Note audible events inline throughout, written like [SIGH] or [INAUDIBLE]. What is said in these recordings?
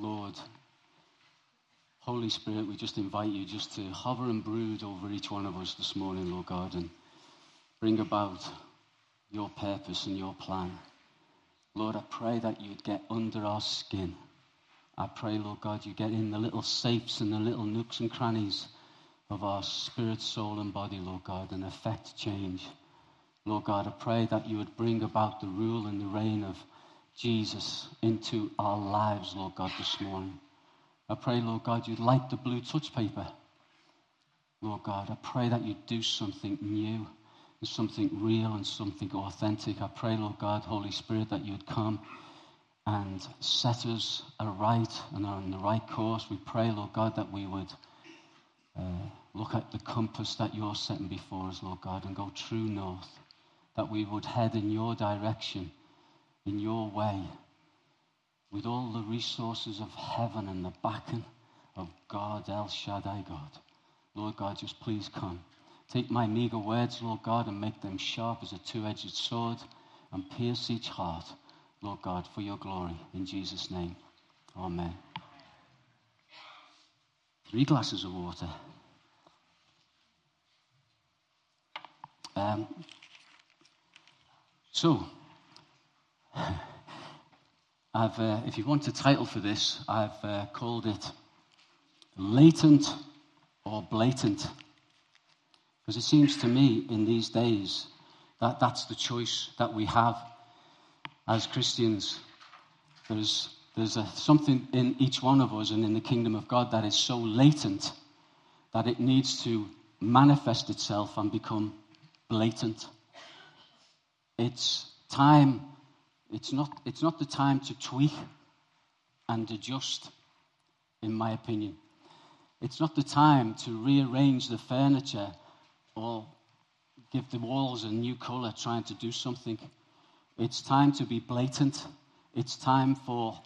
Lord, Holy Spirit, we just invite you just to hover and brood over each one of us this morning, Lord God, and bring about your purpose and your plan. Lord, I pray that you'd get under our skin. I pray, Lord God, you get in the little safes and the little nooks and crannies of our spirit, soul, and body, Lord God, and effect change. Lord God, I pray that you would bring about the rule and the reign of Jesus into our lives, Lord God, this morning. I pray, Lord God, you'd light the blue touch paper. Lord God, I pray that you'd do something new and something real and something authentic. I pray, Lord God, Holy Spirit, that you'd come and set us aright and on the right course. We pray, Lord God, that we would uh, look at the compass that you're setting before us, Lord God, and go true north. That we would head in your direction, in your way, with all the resources of heaven and the backing of God, El Shaddai God. Lord God, just please come. Take my meager words, Lord God, and make them sharp as a two edged sword and pierce each heart Lord God, for your glory. In Jesus' name. Amen. Three glasses of water. Um, so, I've, uh, if you want a title for this, I've uh, called it Latent or Blatant. Because it seems to me in these days that that's the choice that we have as Christians, there's, there's a, something in each one of us and in the kingdom of God that is so latent that it needs to manifest itself and become blatant. It's time, it's not, it's not the time to tweak and adjust, in my opinion. It's not the time to rearrange the furniture or give the walls a new color trying to do something. It's time to be blatant. It's time for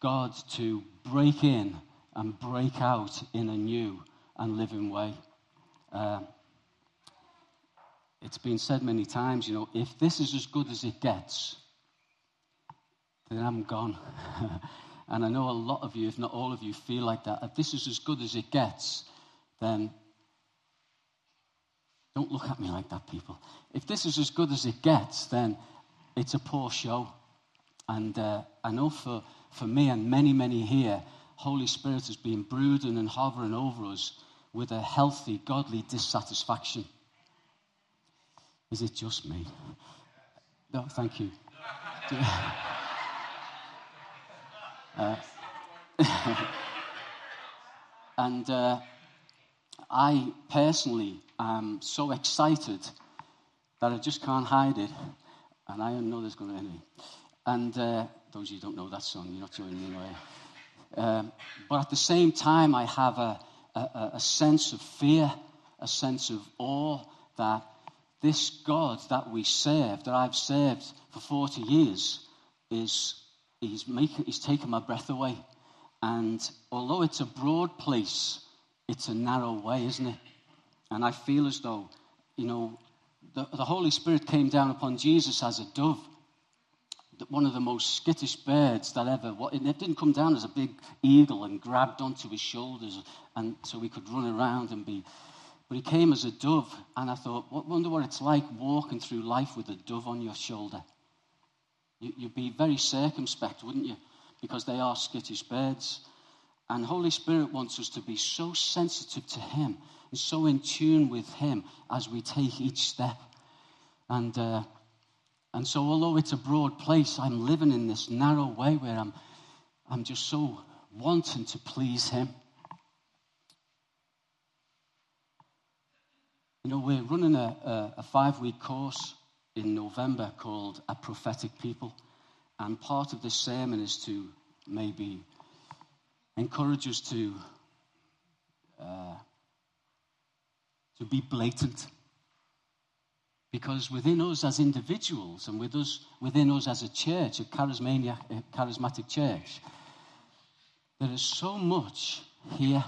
God to break in and break out in a new and living way. Uh, it's been said many times, you know, if this is as good as it gets, then I'm gone. [LAUGHS] and I know a lot of you, if not all of you, feel like that. If this is as good as it gets, then don't look at me like that, people. If this is as good as it gets, then it's a poor show. And uh, I know for, for me and many, many here, Holy Spirit has been brooding and hovering over us with a healthy, godly dissatisfaction. Is it just me? No, thank you. [LAUGHS] uh, [LAUGHS] and uh, I personally am so excited that I just can't hide it and I know there's going to be. And uh, those of you who don't know that song, you're not joining anyway. Um, but at the same time, I have a, a, a sense of fear, a sense of awe that this God that we serve, that I've served for 40 years, is he's, making, he's taken my breath away. And although it's a broad place, it's a narrow way, isn't it? And I feel as though, you know, the, the Holy Spirit came down upon Jesus as a dove, one of the most skittish birds that ever. It didn't come down as a big eagle and grabbed onto his shoulders, and so we could run around and be. But he came as a dove, and I thought, wonder what it's like walking through life with a dove on your shoulder. You'd be very circumspect, wouldn't you? Because they are skittish birds. And Holy Spirit wants us to be so sensitive to Him and so in tune with Him as we take each step. And, uh, and so, although it's a broad place, I'm living in this narrow way where I'm, I'm just so wanting to please Him. You know, we're running a, a, a five week course in November called A Prophetic People. And part of this sermon is to maybe encourage us to, uh, to be blatant. Because within us as individuals and with us, within us as a church, a a charismatic church, there is so much here,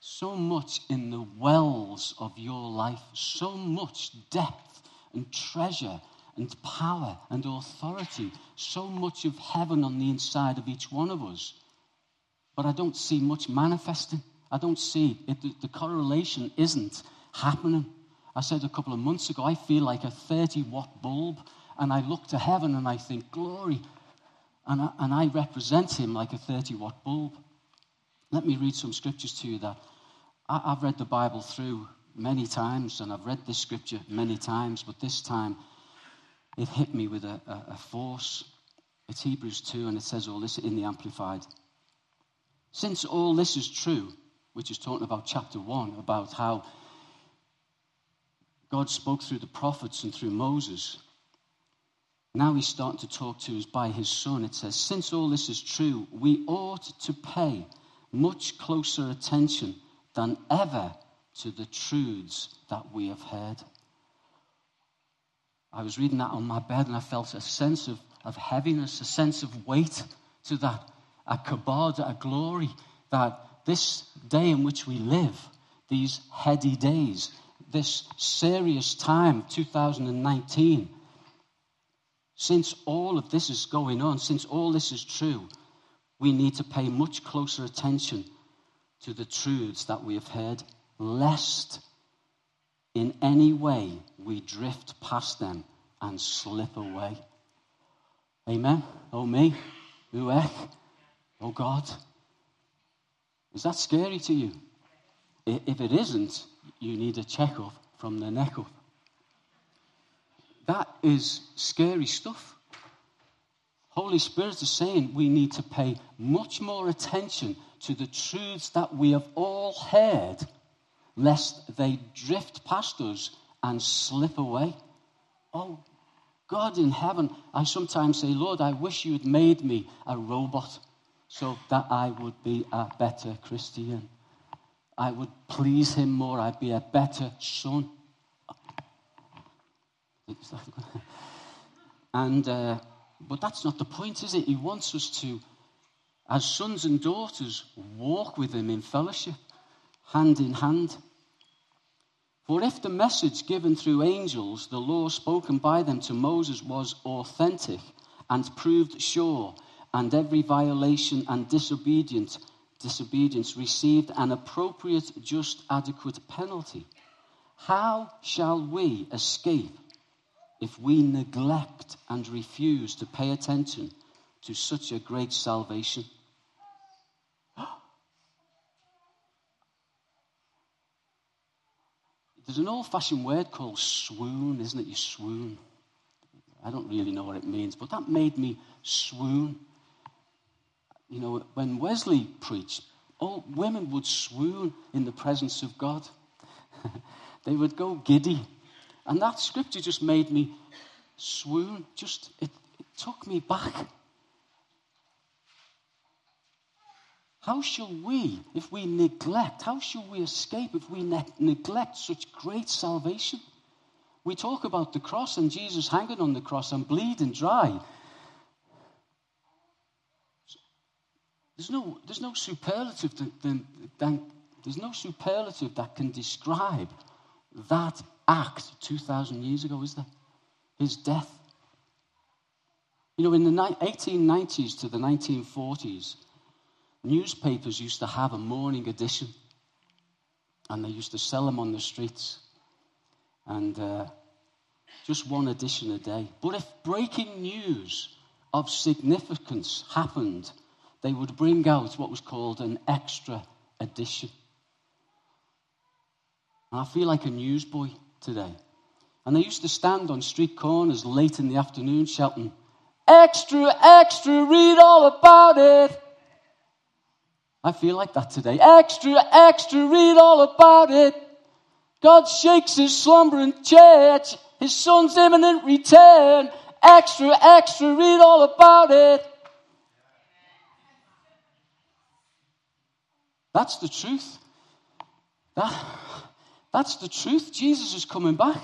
so much in the wells of your life, so much depth and treasure and power and authority, so much of heaven on the inside of each one of us but I don't see much manifesting. I don't see it. The, correlation isn't happening. I said a couple of months ago, I feel like a 30 watt bulb, and I look to heaven and I think, glory. And I, and I represent him like a 30 watt bulb. Let me read some scriptures to you that I, I've read the Bible through many times, and I've read this scripture many times, but this time it hit me with a, a, a force. It's Hebrews 2, and it says all this in the Amplified. Since all this is true, which is talking about chapter 1, about how God spoke through the prophets and through Moses. Now he's starting to talk to us by his son. It says, Since all this is true, we ought to pay much closer attention than ever to the truths that we have heard. I was reading that on my bed and I felt a sense of, of heaviness, a sense of weight to that, a kabod, a glory that this day in which we live, these heady days, this serious time, 2019, since all of this is going on, since all this is true, we need to pay much closer attention to the truths that we have heard, lest in any way we drift past them and slip away. Amen. Oh, me. Oh, God. Is that scary to you? If it isn't, you need a checkup from the neck up. That is scary stuff. Holy Spirit is saying we need to pay much more attention to the truths that we have all heard, lest they drift past us and slip away. Oh, God in heaven, I sometimes say, Lord, I wish you had made me a robot so that I would be a better Christian. I would please him more. I'd be a better son. and, uh, but that's not the point, is it? He wants us to, as sons and daughters, walk with him in fellowship, hand in hand. For if the message given through angels, the law spoken by them to Moses, was authentic and proved sure, and every violation and disobedience, disobedience received an appropriate, just, adequate penalty, how shall we escape if we neglect and refuse to pay attention to such a great salvation? There's an old fashioned word called swoon, isn't it? You swoon. I don't really know what it means, but that made me swoon. You know, when Wesley preached, all women would swoon in the presence of God. [LAUGHS] they would go giddy. And that scripture just made me swoon. Just, it, it took me back. How shall we, if we neglect, how shall we escape if we ne- neglect such great salvation? We talk about the cross and Jesus hanging on the cross and bleeding dry. There's no, there's no superlative that, there's no superlative that can describe that act 2,000 years ago, is there? His death. You know, in the 1890s to the 1940s, newspapers used to have a morning edition, and they used to sell them on the streets, and uh, just one edition a day. But if breaking news of significance happened, they would bring out what was called an extra edition. And I feel like a newsboy today. And they used to stand on street corners late in the afternoon shouting, Extra, extra, read all about it. I feel like that today. Extra, extra, read all about it. God shakes his slumbering church, his son's imminent return. Extra, extra, read all about it. That's the truth. That, that's the truth. Jesus is coming back.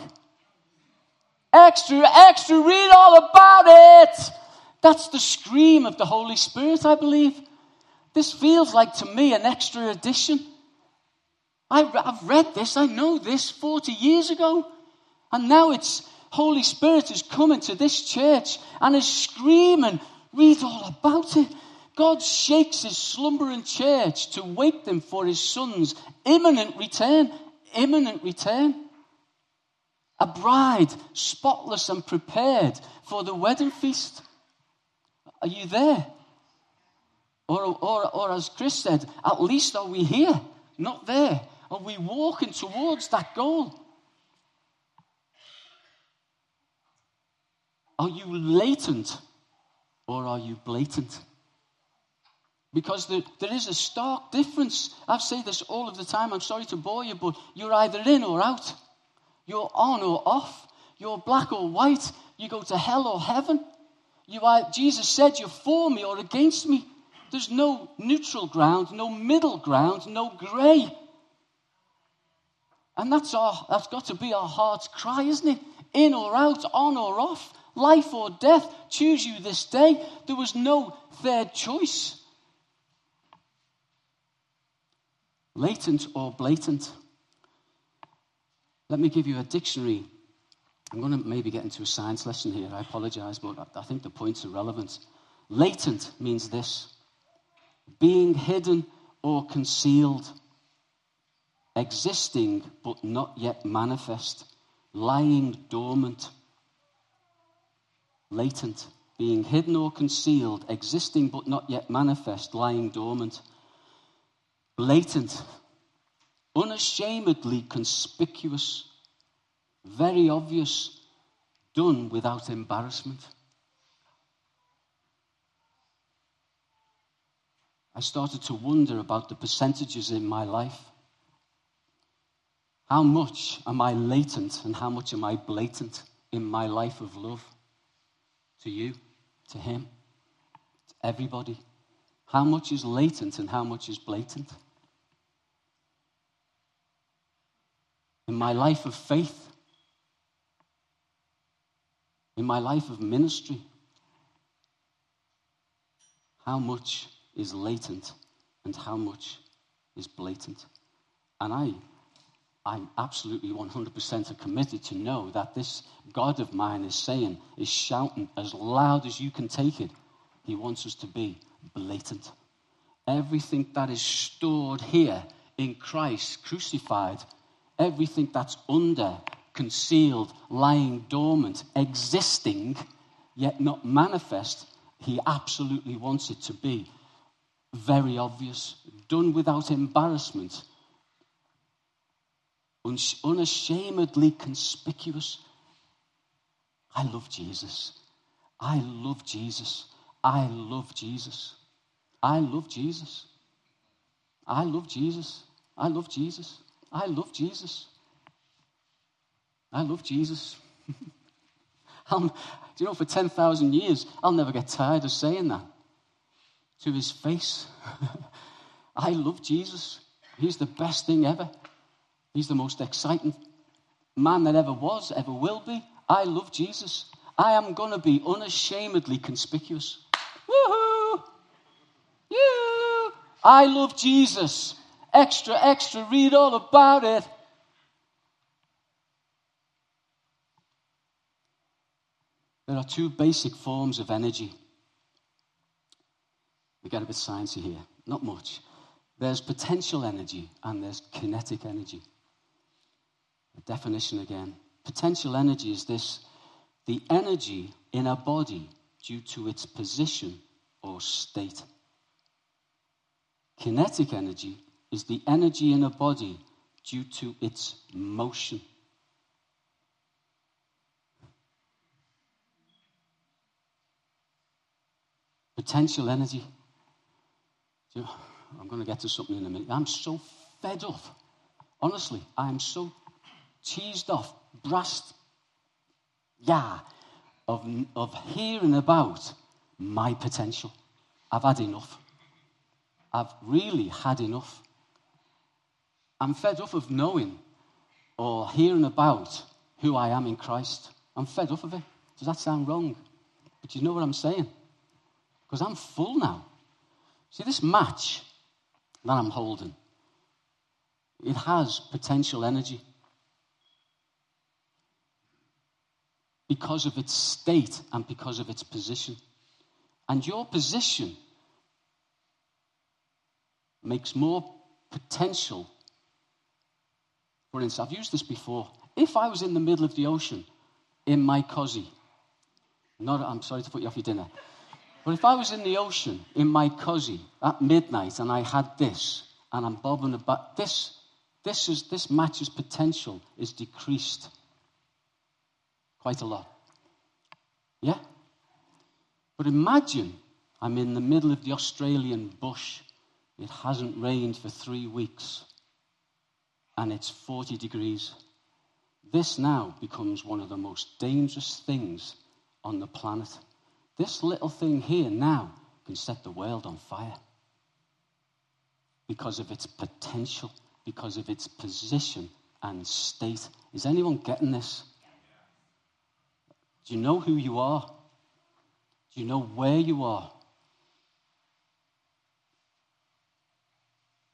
Extra, extra, read all about it. That's the scream of the Holy Spirit, I believe. This feels like to me an extra edition. I, have read this, I know this 40 years ago. And now it's Holy Spirit is coming to this church and is screaming, read all about it. God shakes his slumbering church to wake them for his son's imminent return. Imminent return. A bride spotless and prepared for the wedding feast. Are you there? Or, or, or as Chris said, at least are we here, not there? Are we walking towards that goal? Are you latent or are you blatant? Because there, there is a stark difference. I've said this all of the time. I'm sorry to bore you, but you're either in or out. You're on or off. You're black or white. You go to hell or heaven. You are, Jesus said, You're for me or against me. There's no neutral ground, no middle ground, no grey. And that's, our, that's got to be our heart's cry, isn't it? In or out, on or off, life or death. Choose you this day. There was no third choice. Latent or blatant. Let me give you a dictionary. I'm going to maybe get into a science lesson here. I apologize, but I think the points are relevant. Latent means this being hidden or concealed, existing but not yet manifest, lying dormant. Latent, being hidden or concealed, existing but not yet manifest, lying dormant. Blatant, unashamedly conspicuous, very obvious, done without embarrassment. I started to wonder about the percentages in my life. How much am I latent and how much am I blatant in my life of love? To you, to him, to everybody. How much is latent and how much is blatant? In my life of faith, in my life of ministry, how much is latent and how much is blatant? And I, I'm absolutely 100% are committed to know that this God of mine is saying, is shouting as loud as you can take it. He wants us to be blatant. Everything that is stored here in Christ crucified, everything that's under, concealed, lying dormant, existing, yet not manifest, he absolutely wants it to be very obvious, done without embarrassment, unashamedly conspicuous. I love Jesus. I love Jesus. I love Jesus. I love Jesus. I love Jesus. I love Jesus. I love Jesus. I love Jesus. [LAUGHS] do you know, for 10,000 years, I'll never get tired of saying that to his face. [LAUGHS] I love Jesus. He's the best thing ever. He's the most exciting man that ever was, ever will be. I love Jesus. I am going to be unashamedly conspicuous. Woohoo! You! I love Jesus. Extra, extra, read all about it. There are two basic forms of energy we get a bit sciencey here. Not much. There's potential energy and there's kinetic energy. Definition again. Potential energy is this the energy in a body due to its position or state. Kinetic energy is the energy in a body due to its motion. Potential energy I'm going to get to something in a minute. I'm so fed up. Honestly, I'm so cheesed off, brassed, yeah, of, of hearing about my potential. I've had enough. I've really had enough. I'm fed up of knowing or hearing about who I am in Christ. I'm fed up of it. Does that sound wrong? But you know what I'm saying? Because I'm full now. See, this match that I'm holding, it has potential energy. Because of its state and because of its position. And your position makes more potential. For instance, I've used this before. If I was in the middle of the ocean in my cozy, not, I'm sorry to put you off your dinner, but if I was in the ocean in my cozy at midnight and I had this and I'm bobbing about, this, this, is, this match's potential is decreased quite a lot. Yeah? But imagine I'm in the middle of the Australian bush. It hasn't rained for three weeks and it's 40 degrees. This now becomes one of the most dangerous things on the planet. This little thing here now can set the world on fire because of its potential, because of its position and state. Is anyone getting this? Do you know who you are? Do you know where you are?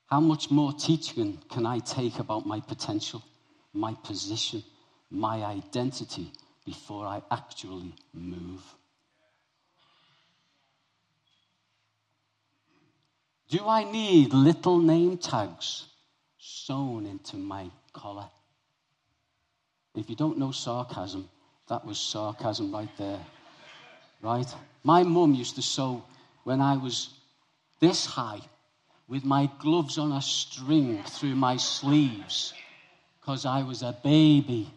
How much more teaching can I take about my potential, my position, my identity before I actually move? Do I need little name tags sewn into my collar? If you don't know sarcasm, that was sarcasm right there. Right? My mum used to sew when I was this high with my gloves on a string through my sleeves because I was a baby.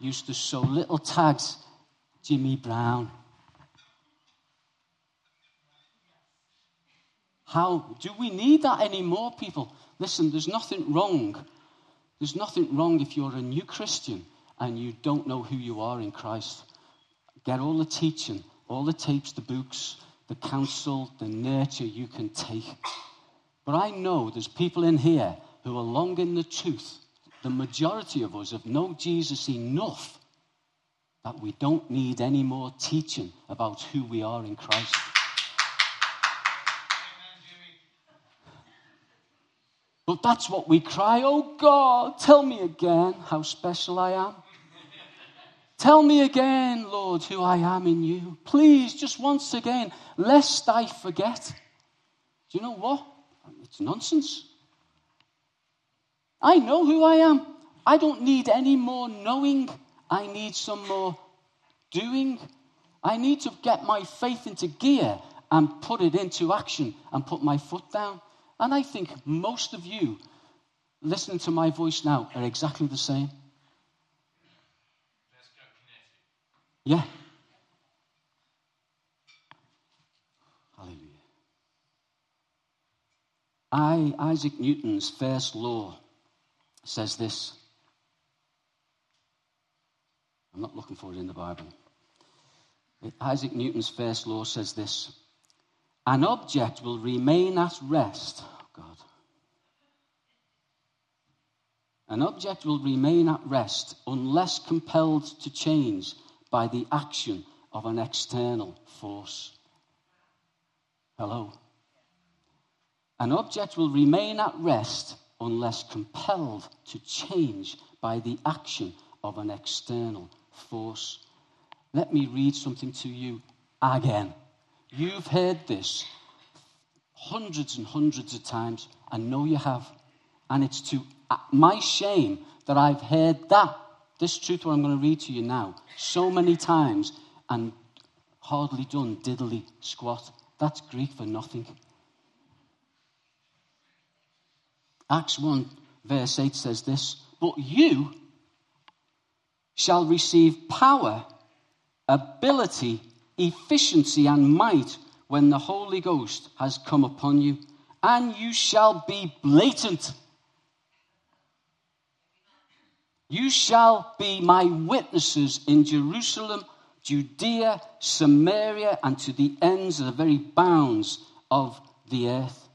Used to sew little tags, Jimmy Brown. How do we need that anymore, people? Listen, there's nothing wrong. There's nothing wrong if you're a new Christian and you don't know who you are in Christ. Get all the teaching, all the tapes, the books, the counsel, the nurture you can take. But I know there's people in here who are long in the tooth. The majority of us have known Jesus enough that we don't need any more teaching about who we are in Christ. But that's what we cry, oh God, tell me again how special I am. Tell me again, Lord, who I am in you. Please, just once again, lest I forget. Do you know what? It's nonsense. I know who I am. I don't need any more knowing. I need some more doing. I need to get my faith into gear and put it into action and put my foot down. And I think most of you listening to my voice now are exactly the same. Yeah. I, Isaac Newton's first law says this. I'm not looking for it in the Bible. Isaac Newton's first law says this An object will remain at rest. Oh God. An object will remain at rest unless compelled to change by the action of an external force. Hello. An object will remain at rest unless compelled to change by the action of an external force. Let me read something to you again. You've heard this hundreds and hundreds of times. I know you have. And it's to uh, my shame that I've heard that, this truth, what I'm going to read to you now, so many times and hardly done diddly squat. That's Greek for nothing. Acts 1, verse 8 says this But you shall receive power, ability, efficiency, and might when the Holy Ghost has come upon you, and you shall be blatant. You shall be my witnesses in Jerusalem, Judea, Samaria, and to the ends of the very bounds of the earth.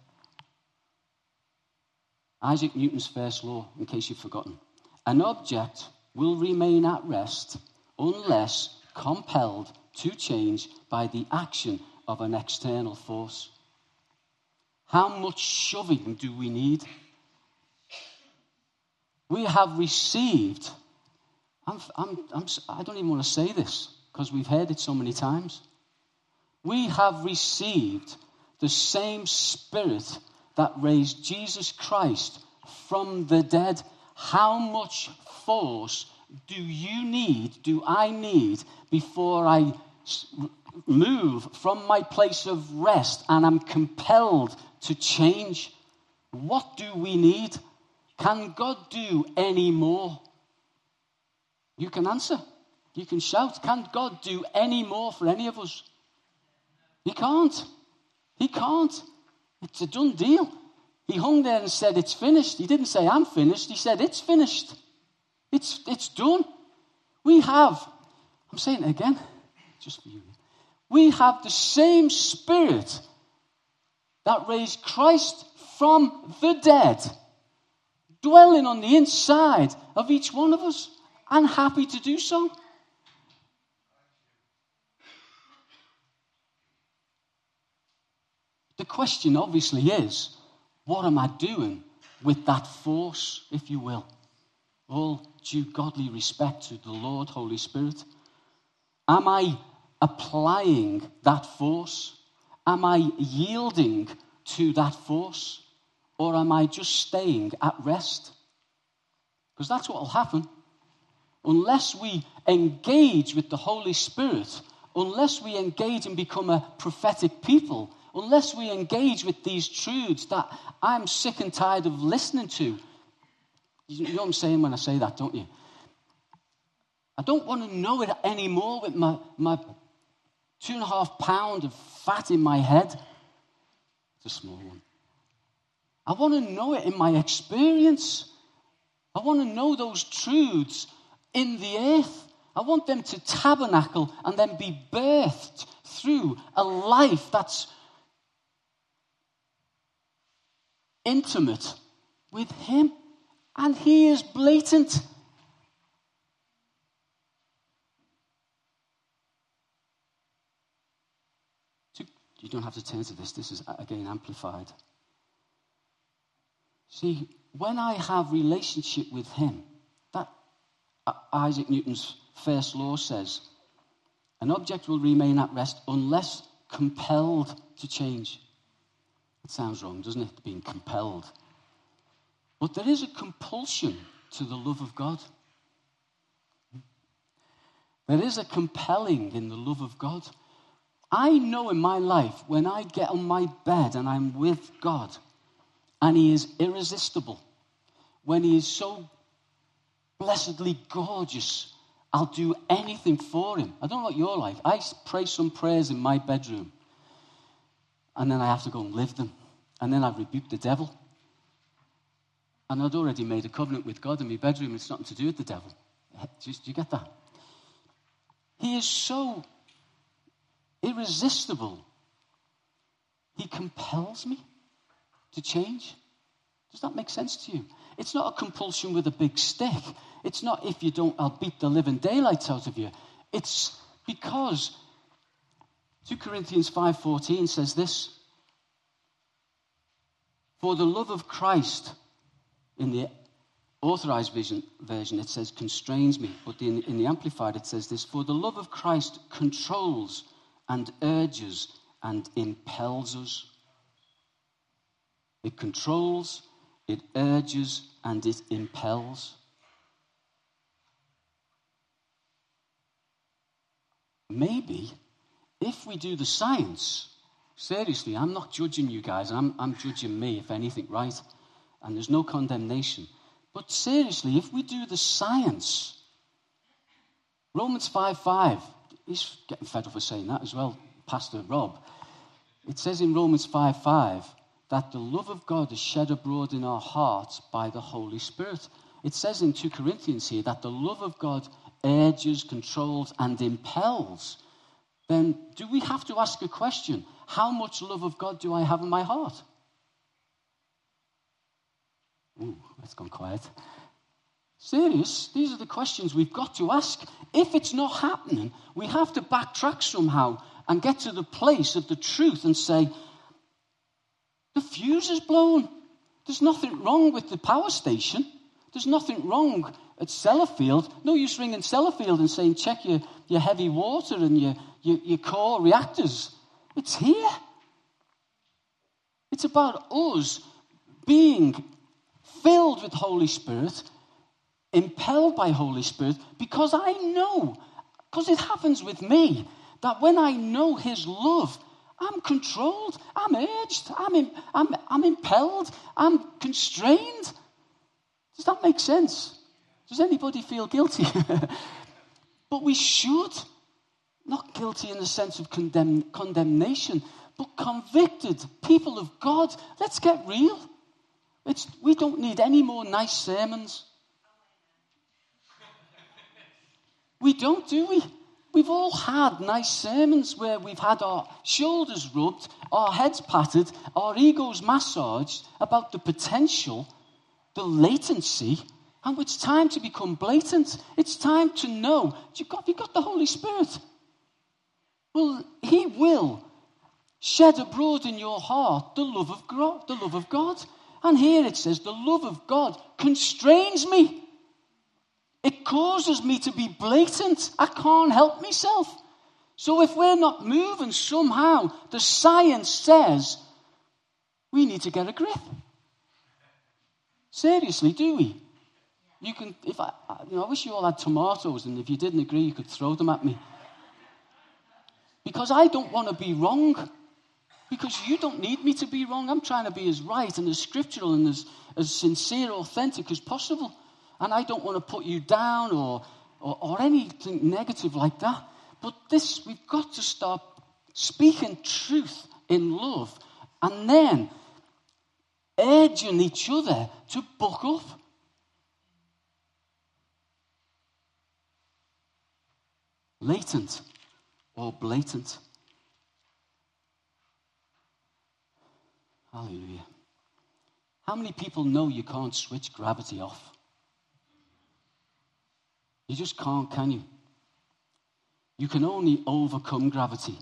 Isaac Newton's first law, in case you've forgotten. An object will remain at rest unless compelled to change by the action of an external force. How much shoving do we need? We have received, I'm, I'm, I'm, I do not even want to say this because we've heard it so many times. We have received the same spirit that raised Jesus Christ from the dead, how much force do you need, do I need, before I move from my place of rest and I'm compelled to change? What do we need? Can God do any more? You can answer. You can shout. Can God do any more for any of us? He can't. He can't. It's a done deal. He hung there and said, It's finished. He didn't say, I'm finished. He said, It's finished. It's, it's done. We have, I'm saying it again, just for you. We have the same spirit that raised Christ from the dead dwelling on the inside of each one of us and happy to do so. The question obviously is what am I doing with that force, if you will? All due godly respect to the Lord, Holy Spirit. Am I applying that force? Am I yielding to that force? Or am I just staying at rest? Because that's what will happen. Unless we engage with the Holy Spirit, unless we engage and become a prophetic people, unless we engage with these truths that I'm sick and tired of listening to. You know what I'm saying when I say that, don't you? I don't want to know it anymore with my, my two and a half pound of fat in my head. It's a small one. I want to know it in my experience. I want to know those truths in the earth. I want them to tabernacle and then be birthed through a life that's intimate with Him. And He is blatant. You don't have to turn to this, this is again amplified. See, when I have relationship with Him, that uh, Isaac Newton's first law says, an object will remain at rest unless compelled to change. It sounds wrong, doesn't it? Being compelled. But there is a compulsion to the love of God. There is a compelling in the love of God. I know in my life when I get on my bed and I'm with God and He is irresistible, when He is so blessedly gorgeous, I'll do anything for Him. I don't know what your life. I pray some prayers in my bedroom and then I have to go and live them. And then I rebuke the devil. And I'd already made a covenant with God in my bedroom. It's nothing to do with the devil. Eh, do you get that? He is so irresistible. He compels me to change. Does that make sense to you? It's not a compulsion with a big stick. It's not if you don't, I'll beat the living daylights out of you. It's because 2 Corinthians 5:14 says this For the love of Christ in the authorized vision, version it says constrains me, but in, in the amplified it says this For the love of Christ controls and urges and impels us. It controls, it urges, and it impels. Maybe if we do the science, seriously, I'm not judging you guys, I'm, I'm judging me, if anything, right? And there's no condemnation. But seriously, if we do the science, Romans 5 5, he's getting fed up with saying that as well, Pastor Rob. It says in Romans 5 5 that the love of God is shed abroad in our hearts by the Holy Spirit. It says in 2 Corinthians here that the love of God urges, controls, and impels then do we have to ask a question? How much love of God do I have in my heart? Ooh, it's gone quiet. Serious? These are the questions we've got to ask. If it's not happening, we have to backtrack somehow and get to the place of the truth and say, the fuse is blown. There's nothing wrong with the power station. There's nothing wrong at Sellafield. No use ringing Sellafield and saying, check your, your heavy water and your, your, your core reactors. It's here. It's about us being filled with Holy Spirit, impelled by Holy Spirit, because I know, because it happens with me, that when I know His love, I'm controlled, I'm urged, I'm, in, I'm, I'm impelled, I'm constrained. Does that make sense? Does anybody feel guilty? [LAUGHS] but we should. Not guilty in the sense of condemn, condemnation, but convicted. People of God, let's get real. It's, we don't need any more nice sermons. We don't, do we? We've all had nice sermons where we've had our shoulders rubbed, our heads patted, our egos massaged about the potential, the latency, and it's time to become blatant. It's time to know you've got, you've got the Holy Spirit. Well, He will shed abroad in your heart the love of God. The love of God. And here it says, the love of God constrains me. It causes me to be blatant. I can't help myself. So if we're not moving somehow, the science says we need to get a grip. Seriously, do we? You can, if I, you know, I wish you all had tomatoes, and if you didn't agree, you could throw them at me. Because I don't want to be wrong. Because you don't need me to be wrong. I'm trying to be as right and as scriptural and as, as sincere, authentic as possible. And I don't want to put you down or, or, or anything negative like that. But this, we've got to start speaking truth in love and then urging each other to buck up. Latent or blatant. Hallelujah. How many people know you can't switch gravity off? You just can't, can you? You can only overcome gravity.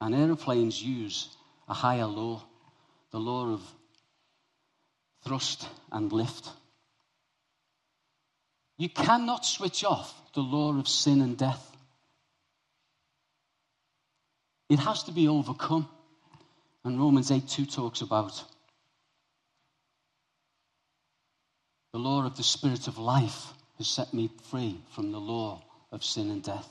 And aeroplanes use a higher law, the law of thrust and lift. You cannot switch off the law of sin and death. It has to be overcome. And Romans 8 2 talks about the law of the Spirit of life has set me free from the law of sin and death.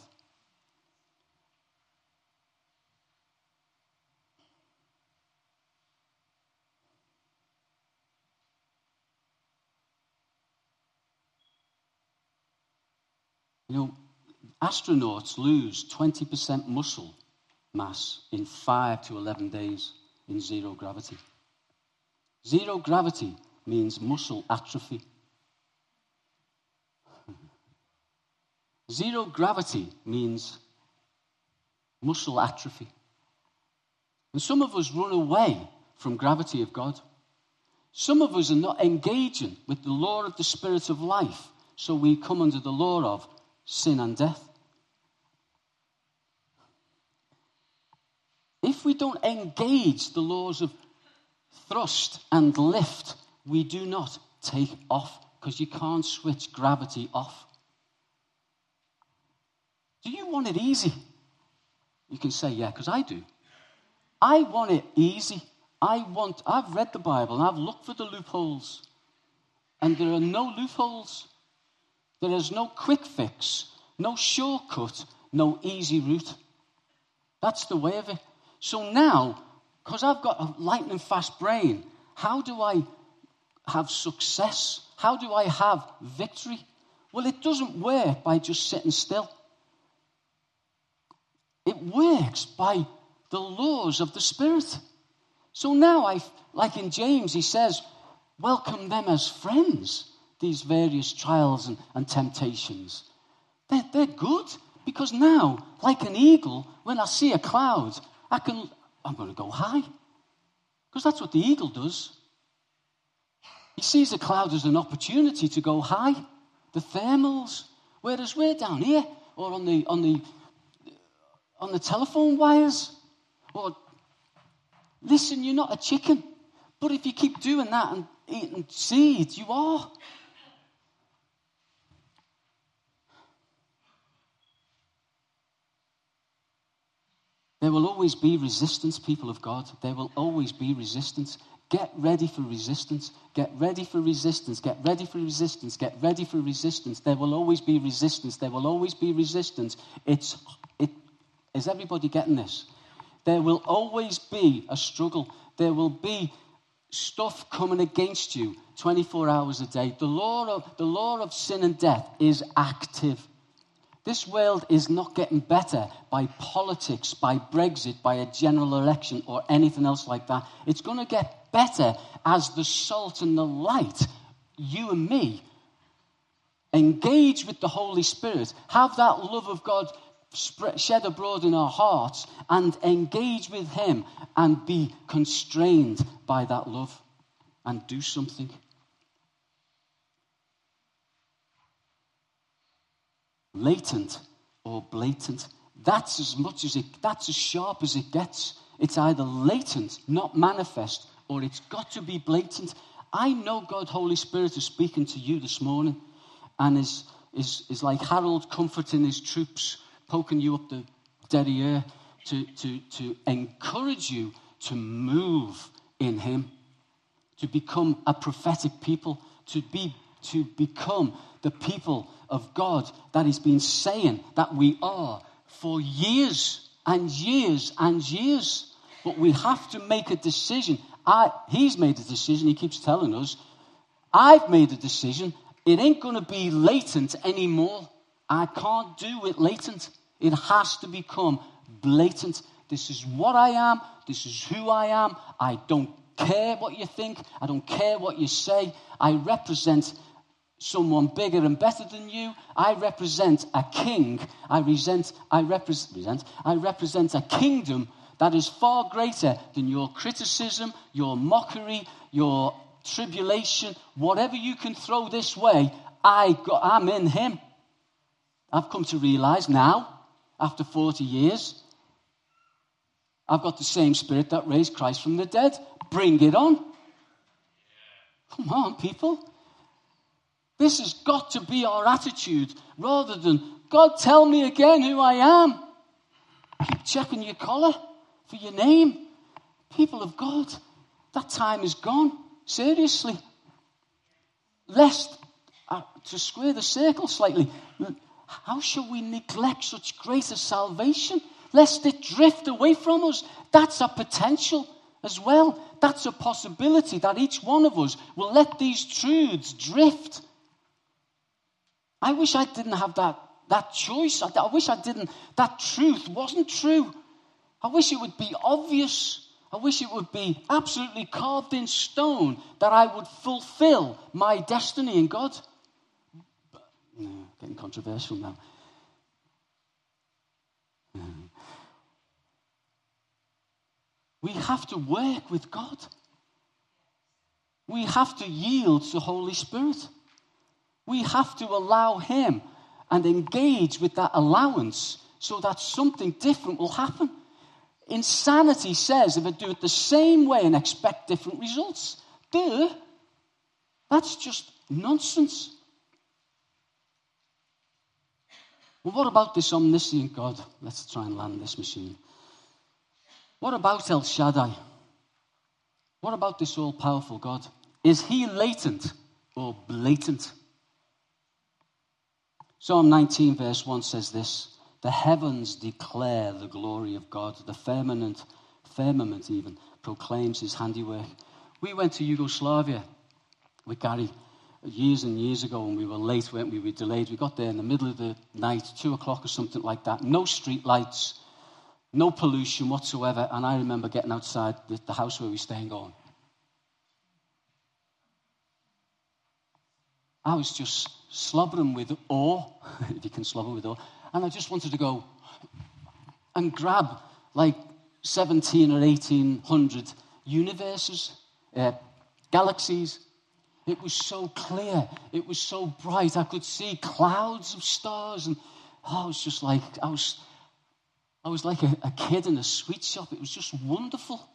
You know, astronauts lose 20% muscle mass in 5 to 11 days in zero gravity. Zero gravity means muscle atrophy. Zero gravity means muscle atrophy. And some of us run away from gravity of God. Some of us are not engaging with the law of the Spirit of life, so we come under the law of sin and death. If we don't engage the laws of thrust and lift, we do not take off because you can't switch gravity off. Do you want it easy? You can say, yeah, because I do. I want it easy. I want, I've read the Bible and I've looked for the loopholes. And there are no loopholes. There is no quick fix, no shortcut, no easy route. That's the way of it. So now, because I've got a lightning fast brain, how do I have success? How do I have victory? Well, it doesn't work by just sitting still. It works by the laws of the Spirit. So now, I, like in James, he says, welcome them as friends, these various trials and, and temptations. They're, they're good because now, like an eagle, when I see a cloud, I can, I'm going to go high. Because that's what the eagle does. He sees a cloud as an opportunity to go high, the thermals. Whereas we're down here or on the, on the on the telephone wires. Or, listen, you're not a chicken. But if you keep doing that and eating seeds, you are. There will always be resistance, people of God. There will always be resistance. Get ready for resistance. Get ready for resistance. Get ready for resistance. Get ready for resistance. There will always be resistance. There will always be resistance. It's, it, is everybody getting this? There will always be a struggle. There will be stuff coming against you 24 hours a day. The law of, the law of sin and death is active. This world is not getting better by politics, by Brexit, by a general election, or anything else like that. It's going to get better as the salt and the light, you and me, engage with the Holy Spirit, have that love of God shed abroad in our hearts, and engage with Him and be constrained by that love and do something. Latent or blatant. That's as much as it, that's as sharp as it gets. It's either latent, not manifest, or it's got to be blatant. I know God, Holy Spirit, is speaking to you this morning and is, is, is like Harold comforting his troops, poking you up the derriere to, to, to encourage you to move in Him, to become a prophetic people, to, be, to become the people of God that He's been saying that we are for years and years and years. But we have to make a decision. I, he's made a decision, he keeps telling us. I've made a decision. It ain't going to be latent anymore. I can't do it latent. It has to become blatant. This is what I am. This is who I am. I don't care what you think. I don't care what you say. I represent someone bigger and better than you. I represent a king. I, resent, I, represent, I represent a kingdom that is far greater than your criticism, your mockery, your tribulation, whatever you can throw this way. I got, I'm in him. I've come to realize now, after 40 years, I've got the same spirit that raised Christ from the dead. Bring it on. Come on, people. This has got to be our attitude rather than, God, tell me again who I am. Keep checking your collar for your name. People of God, that time is gone. Seriously. Lest, uh, to square the circle slightly, how shall we neglect such greater salvation? Lest it drift away from us. That's a potential as well. That's a possibility that each one of us will let these truths drift I wish I didn't have that, that choice. I, I wish I didn't, that truth wasn't true. I wish it would be obvious. I wish it would be absolutely carved in stone that I would fulfill my destiny in God. No, getting controversial now. We have to work with God. We have to yield to the Holy Spirit. We have to allow Him and engage with that allowance so that something different will happen. Insanity says if I do it the same way and expect different results, duh, that's just nonsense. Well, what about this omniscient God? Let's try and land this machine. What about El Shaddai? What about this all powerful God? Is he latent or blatant? Psalm 19, verse 1 says this The heavens declare the glory of God, the firmament, firmament even, proclaims his handiwork. We went to Yugoslavia with Gary years and years ago and we were late, weren't we? We were delayed. We got there in the middle of the night, two o'clock or something like that. No street lights, no pollution whatsoever. And I remember getting outside the, the house where we were staying going. I was just slobbering with awe, [LAUGHS] if you can slobber with awe. And I just wanted to go and grab like 17 or 1800 universes, uh, galaxies. It was so clear. It was so bright. I could see clouds of stars. And oh, I was just like, I was, I was like a, a kid in a sweet shop. It was just wonderful.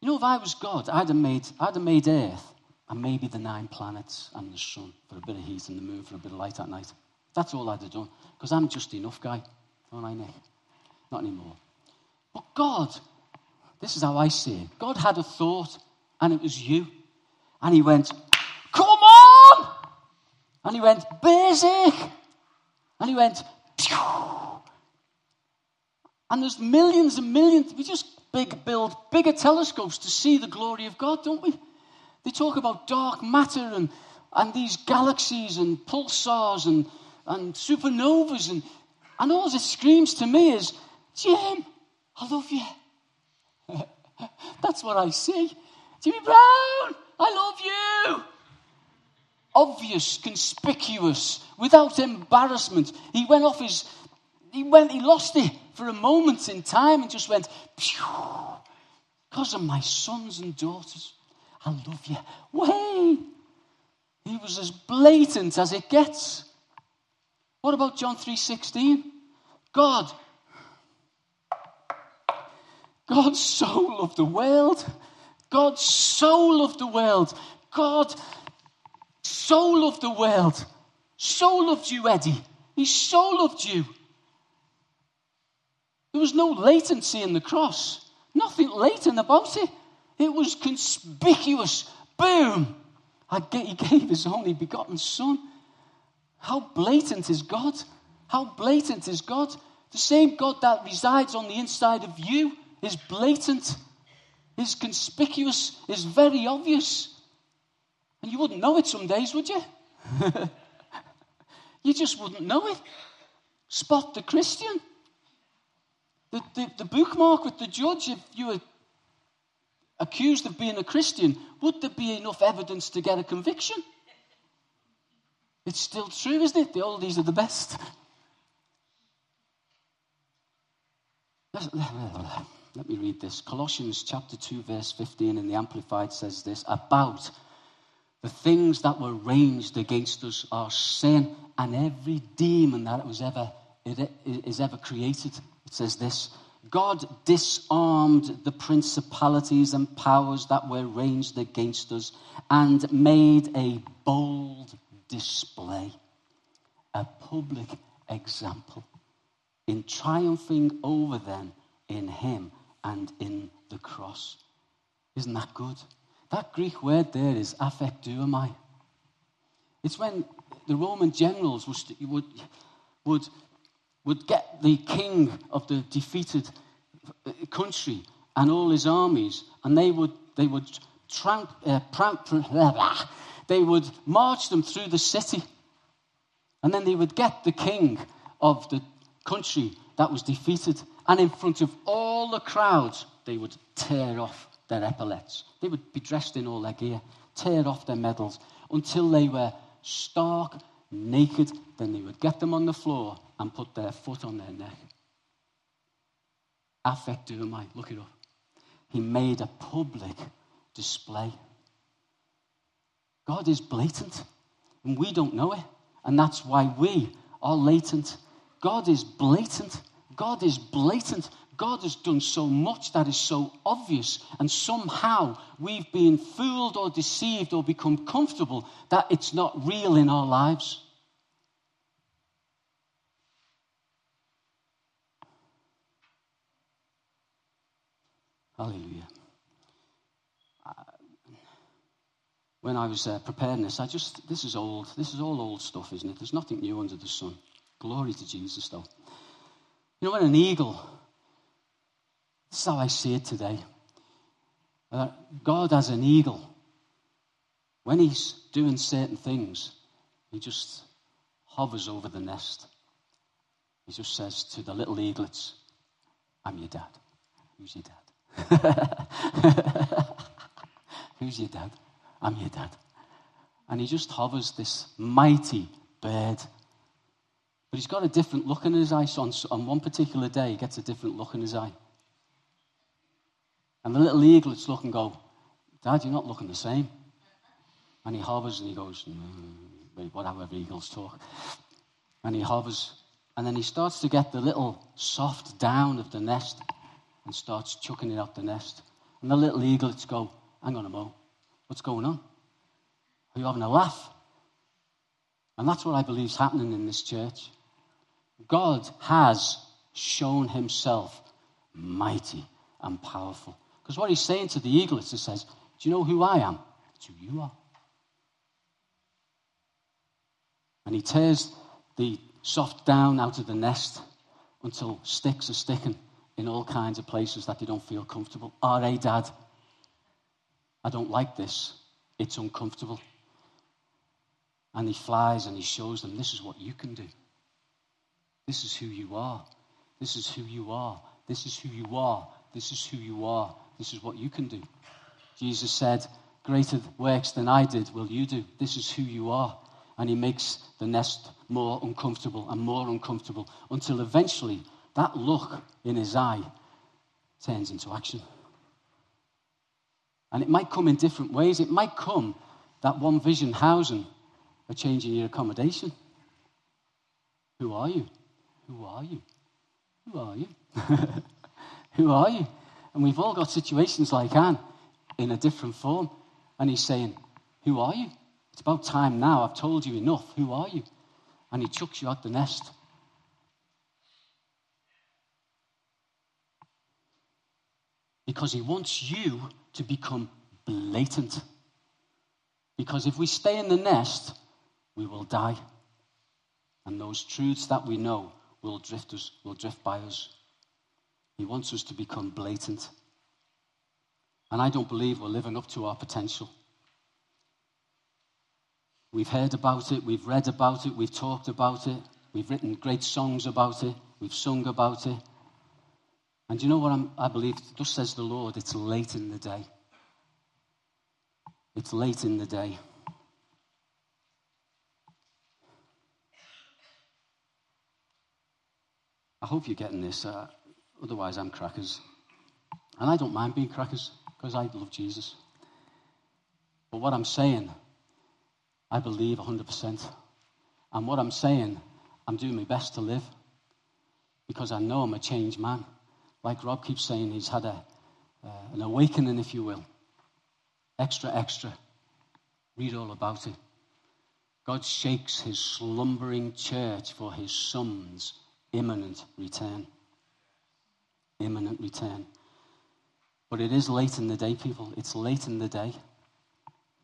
You know, if I was God, I'd have made, I'd have made Earth and maybe the nine planets and the sun for a bit of heat and the moon for a bit of light at night. That's all I'd have done because I'm just enough guy, don't I, Nick? Not anymore. But God, This is how I see it. God had a thought, and it was you. And he went, Come on! And he went, Basic! And he went, Pew! And there's millions and millions. We just big build bigger telescopes to see the glory of God, don't we? They talk about dark matter and, and these galaxies and pulsars and, and supernovas. And, and all it screams to me is, Jim, I love you. [LAUGHS] That's what I see. Jimmy Brown, I love you. Obvious, conspicuous, without embarrassment. He went off his, he went, he lost it for a moment in time and just went, because of my sons and daughters. I love you. Way. He was as blatant as it gets. What about John 3:16? God God so loved the world. God so loved the world. God so loved the world. So loved you, Eddie. He so loved you. There was no latency in the cross. Nothing latent about it. It was conspicuous. Boom! Get, He gave his only begotten Son. How blatant is God? How blatant is God? The same God that resides on the inside of you is blatant, is conspicuous, is very obvious. And you wouldn't know it some days, would you? [LAUGHS] you just wouldn't know it. Spot the Christian. The, the, the bookmark with the judge, if you were accused of being a Christian, would there be enough evidence to get a conviction? It's still true, isn't it? The oldies are the best. Let me read this. Colossians chapter 2, verse 15 in the Amplified says this about the things that were ranged against us are sin and every demon that was ever, it is ever created. It says this God disarmed the principalities and powers that were ranged against us and made a bold display, a public example in triumphing over them in Him and in the cross. Isn't that good? That Greek word there is aphekteuomai. It's when the Roman generals would, would would get the king of the defeated uh, country and all his armies, and they would, they would tramp, uh, pramp, [LAUGHS] they would march them through the city. And then they would get the king of the country that was defeated, and in front of all the crowds, they would tear off their epaulets. They would be dressed in all their gear, tear off their medals, until they were stark naked. Then they would get them on the floor and put their foot on their neck. Aphekteuomai, look it up. He made a public display. God is blatant, and we don't know it. And that's why we are latent. God is blatant. God is blatant. God has done so much that is so obvious, and somehow we've been fooled or deceived or become comfortable that it's not real in our lives. Hallelujah. when I was uh, preparing this, I just, this is old. This is all old stuff, isn't it? There's nothing new under the sun. Glory to Jesus, though. You know, when an eagle, this is how I see it today. Uh, God as an eagle, when he's doing certain things, he just hovers over the nest. He just says to the little eaglets, I'm your dad. Who's your dad? [LAUGHS] Who's your dad? I'm your dad. And he just hovers this mighty bird. But he's got a different look in his eye. So on, on one particular day, he gets a different look in his eye. And the little eaglets look and go, Dad, you're not looking the same. And he hovers and he goes, mm, whatever eagles talk. And he hovers. And then he starts to get the little soft down of the nest and starts chucking it out the nest. And the little eaglets go, Hang on a mo, what's going on? Are you having a laugh? And that's what I believe is happening in this church. God has shown himself mighty and powerful. Because what he's saying to the eaglets, he says, Do you know who I am? It's who you are. And he tears the soft down out of the nest until sticks are sticking in all kinds of places that they don't feel comfortable. All right, Dad, I don't like this. It's uncomfortable. And he flies and he shows them this is what you can do. This is who you are. This is who you are. This is who you are. This is who you are. This is what you can do. Jesus said, Greater works than I did will you do. This is who you are. And he makes the nest more uncomfortable and more uncomfortable until eventually that look in his eye turns into action. And it might come in different ways. It might come that one vision housing a change in your accommodation. Who are you? Who are you? Who are you? [LAUGHS] Who are you? And we've all got situations like Anne in a different form. And he's saying, Who are you? It's about time now. I've told you enough. Who are you? And he chucks you out the nest. Because he wants you to become blatant. Because if we stay in the nest, we will die. And those truths that we know will drift us, will drift by us. He wants us to become blatant. And I don't believe we're living up to our potential. We've heard about it, we've read about it, we've talked about it, we've written great songs about it, we've sung about it. And you know what I'm, i believe? Just says the Lord, it's late in the day. It's late in the day. I hope you're getting this. Uh, otherwise, I'm crackers. And I don't mind being crackers because I love Jesus. But what I'm saying, I believe 100%. And what I'm saying, I'm doing my best to live because I know I'm a changed man. Like Rob keeps saying, he's had a, uh, an awakening, if you will. Extra, extra. Read all about it. God shakes his slumbering church for his sons imminent return. Imminent return. But it is late in the day, people. It's late in the day.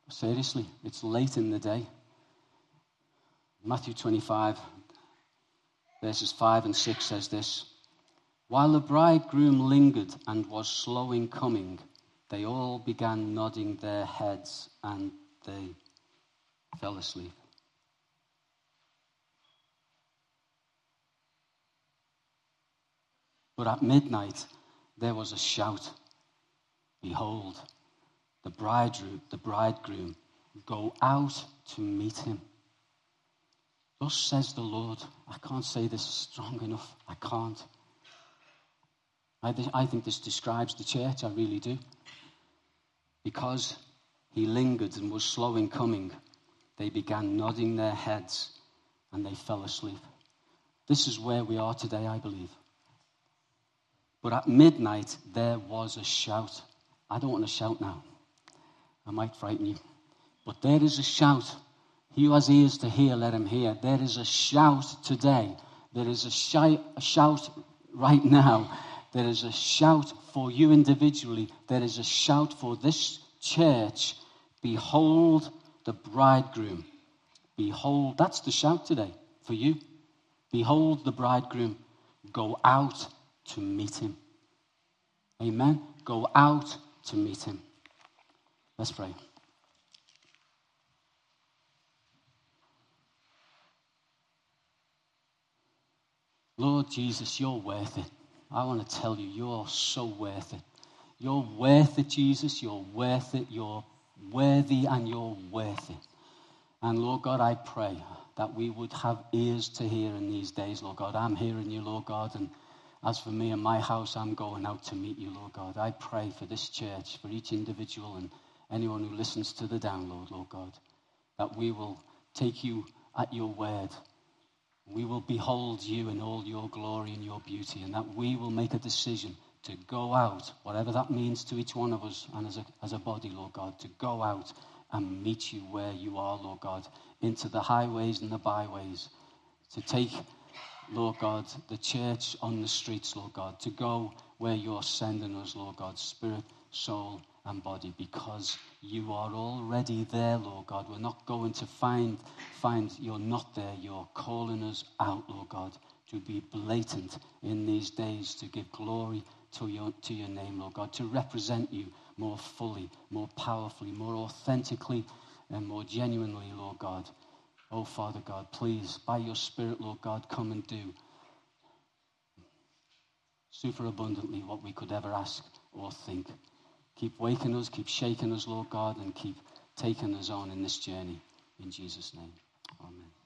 Seriously, it's late in the day. Matthew 25, verses 5 and 6 says this While the bridegroom lingered and was slow in coming, they all began nodding their heads and they fell asleep. But at midnight there was a shout Behold, the bridegroom, the bridegroom, go out to meet him. Thus says the Lord. I can't say this strong enough. I can't. I, th- I think this describes the church. I really do. Because he lingered and was slow in coming, they began nodding their heads and they fell asleep. This is where we are today, I believe. But at midnight, there was a shout. I don't want to shout now. I might frighten you. But there is a shout. He who has ears to hear, let him hear. There is a shout today. There is a, shi- a shout right now. There is a shout for you individually. There is a shout for this church. Behold the bridegroom. Behold, that's the shout today for you. Behold the bridegroom. Go out to meet him. Amen. Go out to meet him. Let's pray. Lord Jesus, you're worth it. I want to tell you, you're so worth it. You're worth it, Jesus. You're worth it. You're worthy and you're worth it. And Lord God, I pray that we would have ears to hear in these days, Lord God. I'm hearing you, Lord God, and as for me and my house, I'm going out to meet you, Lord God. I pray for this church, for each individual and anyone who listens to the download, Lord God, that we will take you at your word. We will behold you in all your glory and your beauty, and that we will make a decision to go out, whatever that means to each one of us and as a, as a body, Lord God, to go out and meet you where you are, Lord God, into the highways and the byways, to take Lord God, the church on the streets, Lord God, to go where you're sending us, Lord God, spirit, soul, and body, because you are already there, Lord God. We're not going to find, find you're not there. You're calling us out, Lord God, to be blatant in these days, to give glory to your, to your name, Lord God, to represent you more fully, more powerfully, more authentically, and more genuinely, Lord God. Oh, Father God, please, by your Spirit, Lord God, come and do super abundantly what we could ever ask or think. Keep waking us, keep shaking us, Lord God, and keep taking us on in this journey. In Jesus' name, amen.